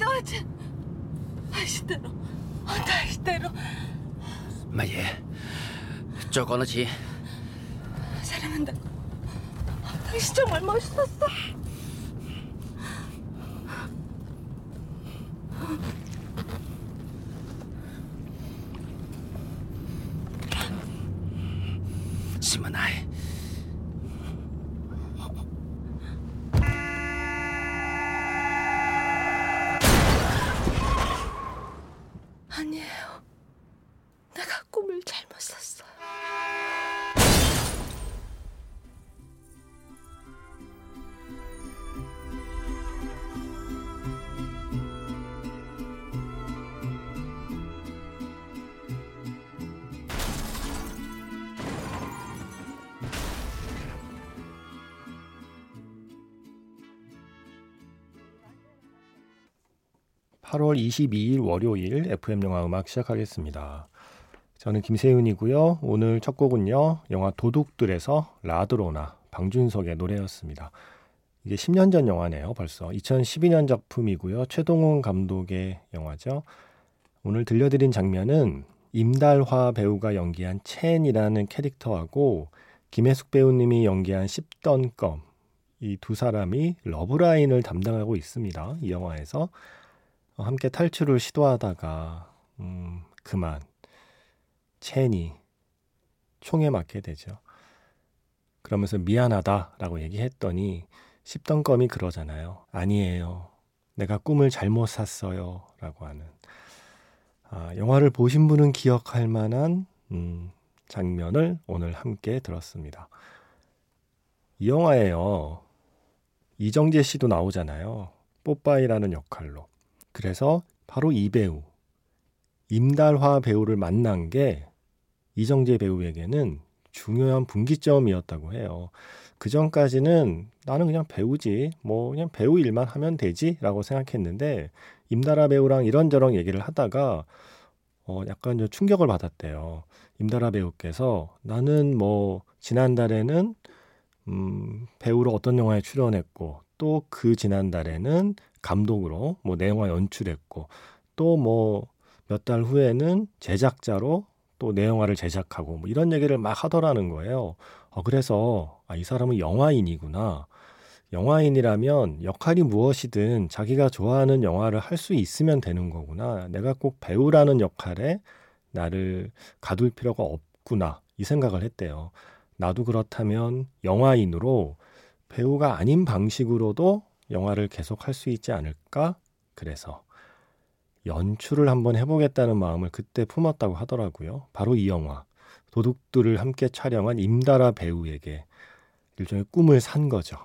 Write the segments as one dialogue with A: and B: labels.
A: 야, 너지. 하시대로, 하시대로.
B: 乜嘢？
C: 8월 22일 월요일 FM 영화 음악 시작하겠습니다. 저는 김세윤이고요. 오늘 첫 곡은요. 영화 도둑들에서 라드로나 방준석의 노래였습니다. 이게 10년 전 영화네요. 벌써 2012년 작품이고요. 최동훈 감독의 영화죠. 오늘 들려드린 장면은 임달화 배우가 연기한 첸이라는 캐릭터하고 김혜숙 배우님이 연기한 씹던 껌 이 두 사람이 러브라인을 담당하고 있습니다. 이 영화에서 함께 탈출을 시도하다가 음, 그만 첸이 총에 맞게 되죠. 그러면서 미안하다라고 얘기했더니 씹던 껌이 그러잖아요. 아니에요. 내가 꿈을 잘못 샀어요. 라고 하는. 아, 영화를 보신 분은 기억할 만한 음, 장면을 오늘 함께 들었습니다. 이 영화에요. 이정재 씨도 나오잖아요. 뽀빠이라는 역할로. 그래서 바로 이 배우, 임달화 배우를 만난 게 이정재 배우에게는 중요한 분기점이었다고 해요. 그 전까지는 나는 그냥 배우지, 뭐 그냥 배우 일만 하면 되지라고 생각했는데 임달화 배우랑 이런저런 얘기를 하다가 어 약간 좀 충격을 받았대요. 임달화 배우께서 나는 뭐 지난달에는 음 배우로 어떤 영화에 출연했고 또 그 지난달에는 감독으로 뭐 내영화 연출했고 또 뭐 몇 달 후에는 제작자로 또 내 영화를 제작하고 뭐 이런 얘기를 막 하더라는 거예요. 어, 그래서 아, 이 사람은 영화인이구나. 영화인이라면 역할이 무엇이든 자기가 좋아하는 영화를 할 수 있으면 되는 거구나. 내가 꼭 배우라는 역할에 나를 가둘 필요가 없구나. 이 생각을 했대요. 나도 그렇다면 영화인으로 배우가 아닌 방식으로도 영화를 계속 할 수 있지 않을까? 그래서 연출을 한번 해보겠다는 마음을 그때 품었다고 하더라고요. 바로 이 영화. 도둑들을 함께 촬영한 임다라 배우에게 일종의 꿈을 산 거죠.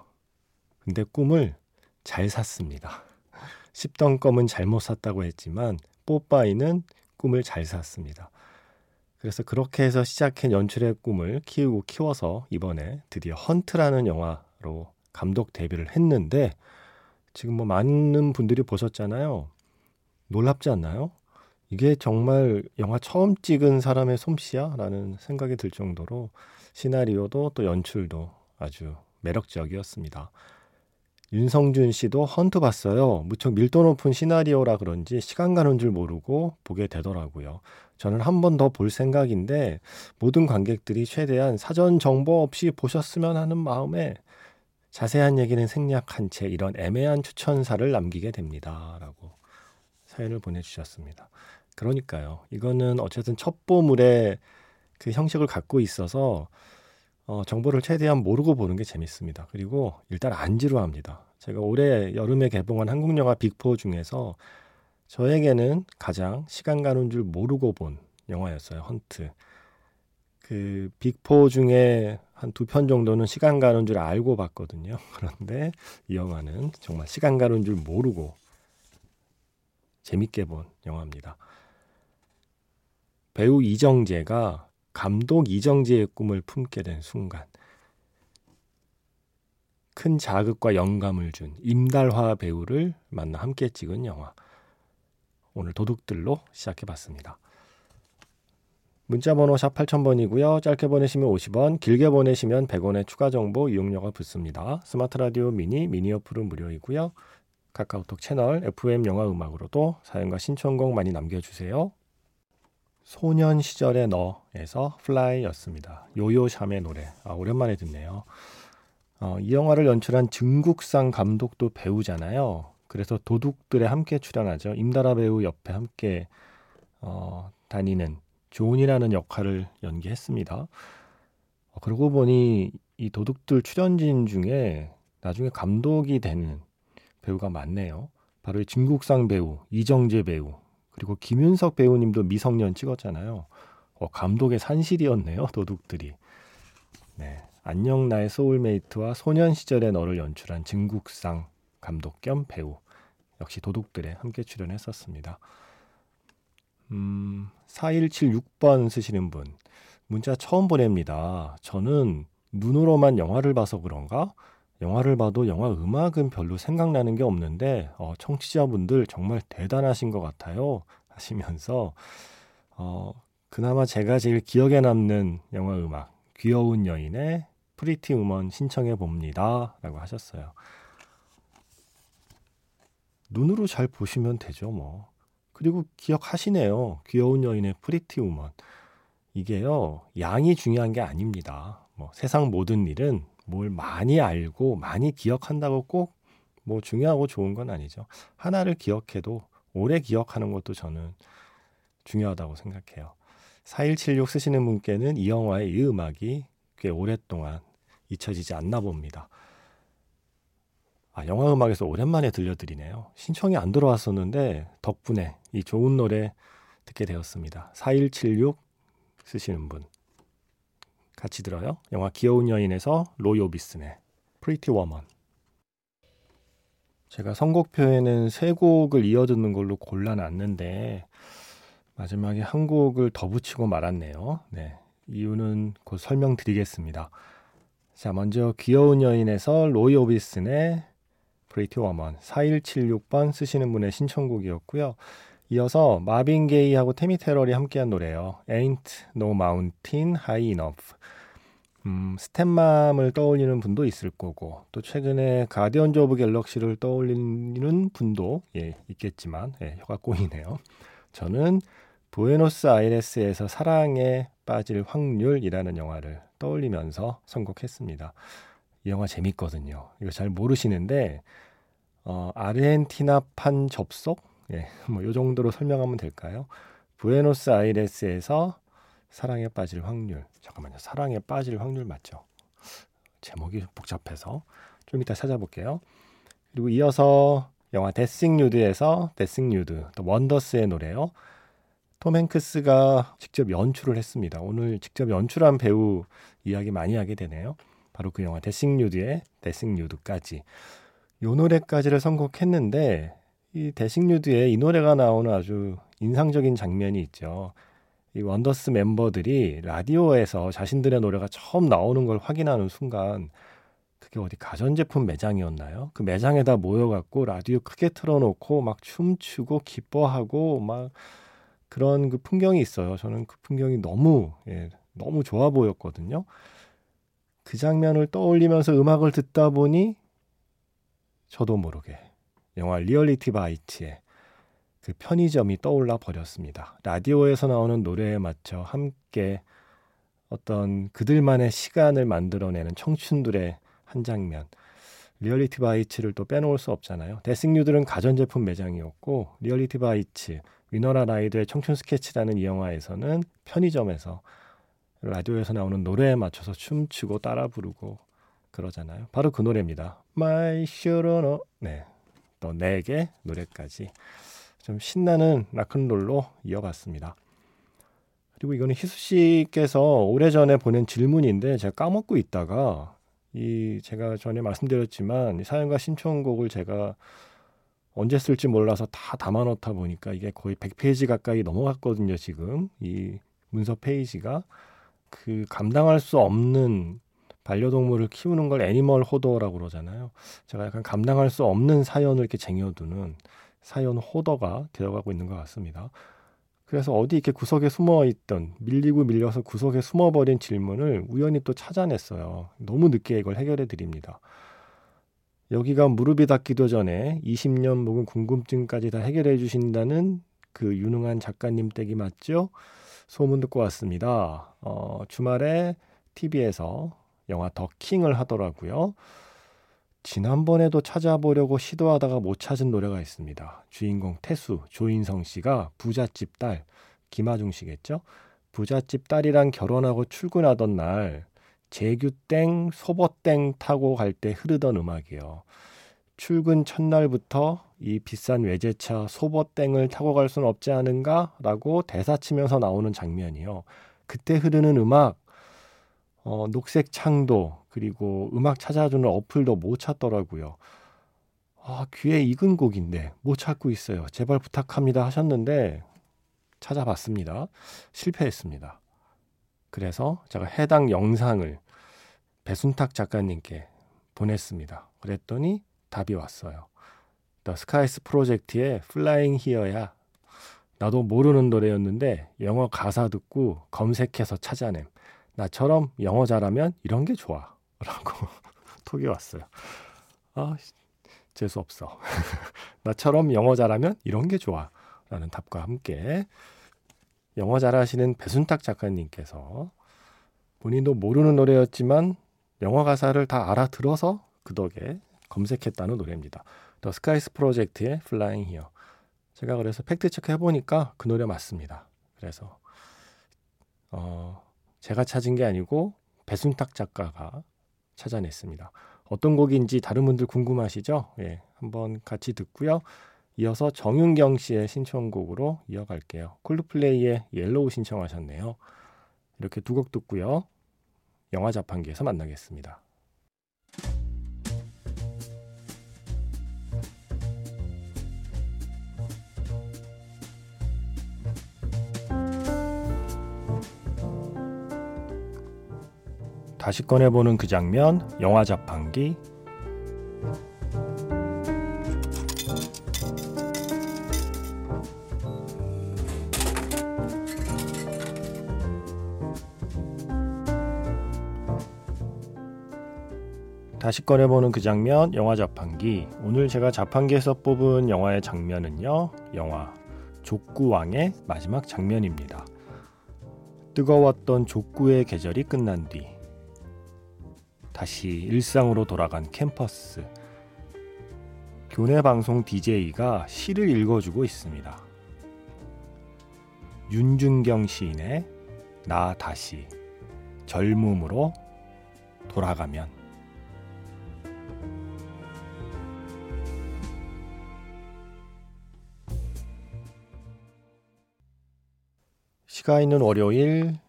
C: 근데 꿈을 잘 샀습니다. 씹던 껌은 잘못 샀다고 했지만 뽀빠이는 꿈을 잘 샀습니다. 그래서 그렇게 해서 시작한 연출의 꿈을 키우고 키워서 이번에 드디어 헌트라는 영화 로 감독 데뷔를 했는데 지금 뭐 많은 분들이 보셨잖아요. 놀랍지 않나요? 이게 정말 영화 처음 찍은 사람의 솜씨야? 라는 생각이 들 정도로 시나리오도 또 연출도 아주 매력적이었습니다. 윤성준 씨도 헌트 봤어요. 무척 밀도 높은 시나리오라 그런지 시간 가는 줄 모르고 보게 되더라고요. 저는 한 번 더 볼 생각인데 모든 관객들이 최대한 사전 정보 없이 보셨으면 하는 마음에 자세한 얘기는 생략한 채 이런 애매한 추천사를 남기게 됩니다. 라고 사연을 보내주셨습니다. 그러니까요. 이거는 어쨌든 첩보물의 그 형식을 갖고 있어서 어, 정보를 최대한 모르고 보는 게 재밌습니다. 그리고 일단 안 지루합니다. 제가 올해 여름에 개봉한 한국 영화 빅포 중에서 저에게는 가장 시간 가는 줄 모르고 본 영화였어요. 헌트. 그 빅포 중에 한 두 편 정도는 시간 가는 줄 알고 봤거든요. 그런데 이 영화는 정말 시간 가는 줄 모르고 재밌게 본 영화입니다. 배우 이정재가 감독 이정재의 꿈을 품게 된 순간 큰 자극과 영감을 준 임달화 배우를 만나 함께 찍은 영화. 오늘 도둑들로 시작해 봤습니다. 문자번호 샵 8000번이고요. 짧게 보내시면 50원, 길게 보내시면 100원의 추가 정보 이용료가 붙습니다. 스마트 라디오 미니, 미니 어플은 무료이고요. 카카오톡 채널 FM 영화 음악으로도 사연과 신청곡 많이 남겨주세요. 소년 시절의 너에서 Fly였습니다. 요요샴의 노래. 아, 오랜만에 듣네요. 어, 이 영화를 연출한 증국상 감독도 배우잖아요. 그래서 도둑들에 함께 출연하죠. 임달화 배우 옆에 함께 어, 다니는 조니라는 역할을 연기했습니다. 어, 그러고 보니 이 도둑들 출연진 중에 나중에 감독이 되는 배우가 많네요. 바로 이 진국상 배우, 이정재 배우, 그리고 김윤석 배우님도 미성년 찍었잖아요. 어, 감독의 산실이었네요, 도둑들이. 네. 안녕 나의 소울메이트와 소년 시절의 너를 연출한 진국상 감독 겸 배우. 역시 도둑들에 함께 출연했었습니다. 음, 4176번 쓰시는 분. 문자 처음 보냅니다. 저는 눈으로만 영화를 봐서 그런가? 영화를 봐도 영화 음악은 별로 생각나는 게 없는데 어, 청취자분들 정말 대단하신 것 같아요 하시면서 어, 그나마 제가 제일 기억에 남는 영화 음악 귀여운 여인의 Pretty Woman 신청해 봅니다 라고 하셨어요 눈으로 잘 보시면 되죠 뭐 그리고 기억하시네요 귀여운 여인의 Pretty Woman 이게요 양이 중요한 게 아닙니다 뭐 세상 모든 일은 뭘 많이 알고 많이 기억한다고 꼭 뭐 중요하고 좋은 건 아니죠. 하나를 기억해도 오래 기억하는 것도 저는 중요하다고 생각해요. 4176 쓰시는 분께는 이 영화의 이 음악이 꽤 오랫동안 잊혀지지 않나 봅니다. 아, 영화 음악에서 오랜만에 들려드리네요. 신청이 안 들어왔었는데 덕분에 이 좋은 노래 듣게 되었습니다. 4176 쓰시는 분. 같이 들어요. 영화 귀여운 여인에서 로이 오비슨의 Pretty Woman. 제가 선곡표에는 세 곡을 이어 듣는 걸로 골라놨는데 마지막에 한 곡을 더 붙이고 말았네요. 네. 이유는 곧 설명드리겠습니다. 자, 먼저 귀여운 여인에서 로이 오비슨의 Pretty Woman 4176번 쓰시는 분의 신청곡이었고요. 이어서 마빈 게이하고 테미 테럴이 함께한 노래예요. Ain't No Mountain High Enough. 음, Stepmom을 떠올리는 분도 있을 거고 또 최근에 Guardians of Galaxy를 떠올리는 분도 예, 있겠지만 예, 혀가 꼬이네요. 저는 부에노스 아이레스에서 사랑에 빠질 확률이라는 영화를 떠올리면서 선곡했습니다. 이 영화 재밌거든요. 이거 잘 모르시는데 어, 아르헨티나판 접속 예, 뭐 요 정도로 설명하면 될까요? 부에노스 아이레스에서 사랑에 빠질 확률. 잠깐만요. 사랑에 빠질 확률 맞죠? 제목이 복잡해서 좀 이따 찾아볼게요. 그리고 이어서 영화 데싱 뉴드에서 데싱 뉴드, 또 원더스의 노래요. 톰 행크스가 직접 연출을 했습니다. 오늘 직접 연출한 배우 이야기 많이 하게 되네요. 바로 그 영화 데싱 뉴드의 데싱 뉴드까지. 요 노래까지를 선곡했는데 이 데싱뉴드에 이 노래가 나오는 아주 인상적인 장면이 있죠. 이 원더스 멤버들이 라디오에서 자신들의 노래가 처음 나오는 걸 확인하는 순간 그게 어디 가전제품 매장이었나요? 그 매장에다 모여갖고 라디오 크게 틀어놓고 막 춤추고 기뻐하고 막 그런 그 풍경이 있어요. 저는 그 풍경이 너무 예, 너무 좋아 보였거든요. 그 장면을 떠올리면서 음악을 듣다 보니 저도 모르게 영화 Reality Bites의 그 편의점이 떠올라 버렸습니다. 라디오에서 나오는 노래에 맞춰 함께 어떤 그들만의 시간을 만들어내는 청춘들의 한 장면. Reality Bites를 또 빼놓을 수 없잖아요. 데싱뉴들은 가전제품 매장이었고 Reality Bites, 위노나 라이더의 청춘 스케치라는 이 영화에서는 편의점에서 라디오에서 나오는 노래에 맞춰서 춤추고 따라 부르고 그러잖아요. 바로 그 노래입니다. My Sharona, 더 낵의 노래까지 좀 신나는 락큰롤로 이어갔습니다. 그리고 이거는 희수 씨께서 오래전에 보낸 질문인데 제가 까먹고 있다가 이 제가 전에 말씀드렸지만 이 사연과 신청곡을 제가 언제 쓸지 몰라서 다 담아놓다 보니까 이게 거의 100페이지 가까이 넘어갔거든요, 지금. 이 문서 페이지가. 그 감당할 수 없는 반려동물을 키우는 걸 애니멀 호더라고 그러잖아요. 제가 약간 감당할 수 없는 사연을 이렇게 쟁여두는 사연 호더가 되어가고 있는 것 같습니다. 그래서 어디 이렇게 구석에 숨어 있던 밀리고 밀려서 구석에 숨어버린 질문을 우연히 또 찾아냈어요. 너무 늦게 이걸 해결해 드립니다. 여기가 무릎이 닿기도 전에 20년 묵은 궁금증까지 다 해결해 주신다는 그 유능한 작가님 댁이 맞죠? 소문 듣고 왔습니다. 어, 주말에 TV에서 영화 더 킹을 하더라고요. 지난번에도 찾아보려고 시도하다가 못 찾은 노래가 있습니다. 주인공 태수, 조인성 씨가 부잣집 딸, 김아중 씨겠죠? 부잣집 딸이랑 결혼하고 출근하던 날 제규 땡, 소버땡 타고 갈 때 흐르던 음악이요. 출근 첫날부터 이 비싼 외제차 소버땡을 타고 갈 수는 없지 않은가? 라고 대사치면서 나오는 장면이요. 그때 흐르는 음악, 어, 녹색 창도, 그리고 음악 찾아주는 어플도 못 찾더라고요. 아, 귀에 익은 곡인데 못 찾고 있어요. 제발 부탁합니다 하셨는데 찾아봤습니다. 실패했습니다. 그래서 제가 해당 영상을 배순탁 작가님께 보냈습니다. 그랬더니 답이 왔어요. 더 스카이스 프로젝트의 Flying High야 나도 모르는 노래였는데 영어 가사 듣고 검색해서 찾아냄. 나처럼 영어 잘하면 이런 게 좋아. 라고 톡이 왔어요. 아, 재수 없어. 나처럼 영어 잘하면 이런 게 좋아. 라는 답과 함께 영어 잘하시는 배순탁 작가님께서 본인도 모르는 노래였지만 영어 가사를 다 알아들어서 그 덕에 검색했다는 노래입니다. The Skies Project의 Flying Here. 제가 그래서 fact check 해보니까 그 노래 맞습니다. 그래서 어, 제가 찾은 게 아니고 배순탁 작가가 찾아냈습니다. 어떤 곡인지 다른 분들 궁금하시죠? 예, 한번 같이 듣고요. 이어서 정윤경 씨의 신청곡으로 이어갈게요. Coldplay의 Yellow 신청하셨네요. 이렇게 두 곡 듣고요. 영화 자판기에서 만나겠습니다. 다시 꺼내보는 그 장면, 영화 자판기. 다시 꺼내보는 그 장면, 영화 자판기. 오늘 제가 자판기에서 뽑은 영화의 장면은요, 영화 족구왕의 마지막 장면입니다. 뜨거웠던 족구의 계절이 끝난 뒤, 다시 일상으로 돌아간 캠퍼스. 교내 방송 DJ가 시를 읽어주고 있습니다. 윤준경 시인의 나 다시 젊음으로 돌아가면 시가 있는 월요일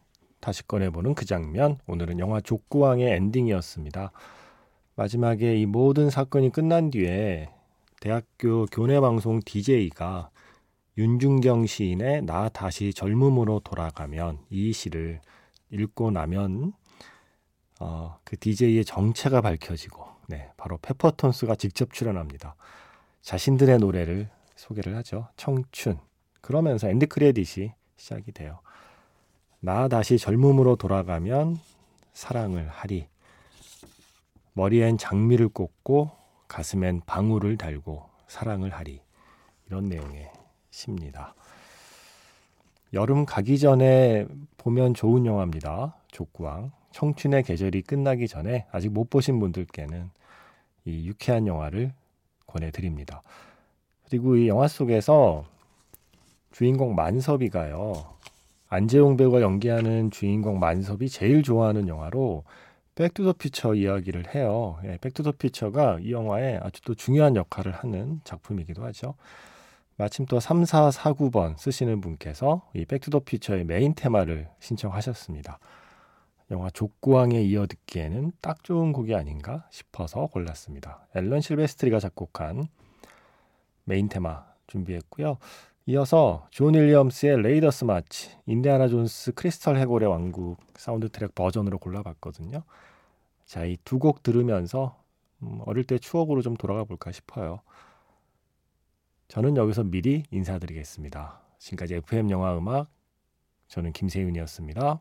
C: 다시 꺼내보는 그 장면. 오늘은 영화 족구왕의 엔딩이었습니다. 마지막에 이 모든 사건이 끝난 뒤에 대학교 교내 방송 DJ가 윤중경 시인의 나 다시 젊음으로 돌아가면 이 시를 읽고 나면 어, 그 DJ의 정체가 밝혀지고 네, 바로 페퍼톤스가 직접 출연합니다. 자신들의 노래를 소개를 하죠. 청춘. 그러면서 end credit이 시작이 돼요. 나 다시 젊음으로 돌아가면 사랑을 하리. 머리엔 장미를 꽂고 가슴엔 방울을 달고 사랑을 하리. 이런 내용의 시입니다. 여름 가기 전에 보면 좋은 영화입니다. 족구왕. 청춘의 계절이 끝나기 전에 아직 못 보신 분들께는 이 유쾌한 영화를 권해드립니다. 그리고 이 영화 속에서 주인공 만섭이가요. 안재홍 배우가 연기하는 주인공 만섭이 제일 좋아하는 영화로 Back to the Future 이야기를 해요. 예, 백투더퓨처가 이 영화에 아주 또 중요한 역할을 하는 작품이기도 하죠. 마침 또 3449번 쓰시는 분께서 이 백투더퓨처의 메인 테마를 신청하셨습니다. 영화 족구왕에 이어 듣기에는 딱 좋은 곡이 아닌가 싶어서 골랐습니다. 앨런 실베스트리가 작곡한 메인 테마 준비했고요. 이어서 존 윌리엄스의 Raiders March, 인디아나 존스 크리스탈 해골의 왕국 사운드 트랙 버전으로 골라봤거든요. 자, 이 두 곡 들으면서 음, 어릴 때 추억으로 좀 돌아가 볼까 싶어요. 저는 여기서 미리 인사드리겠습니다. 지금까지 FM 영화 음악 저는 김세윤이었습니다.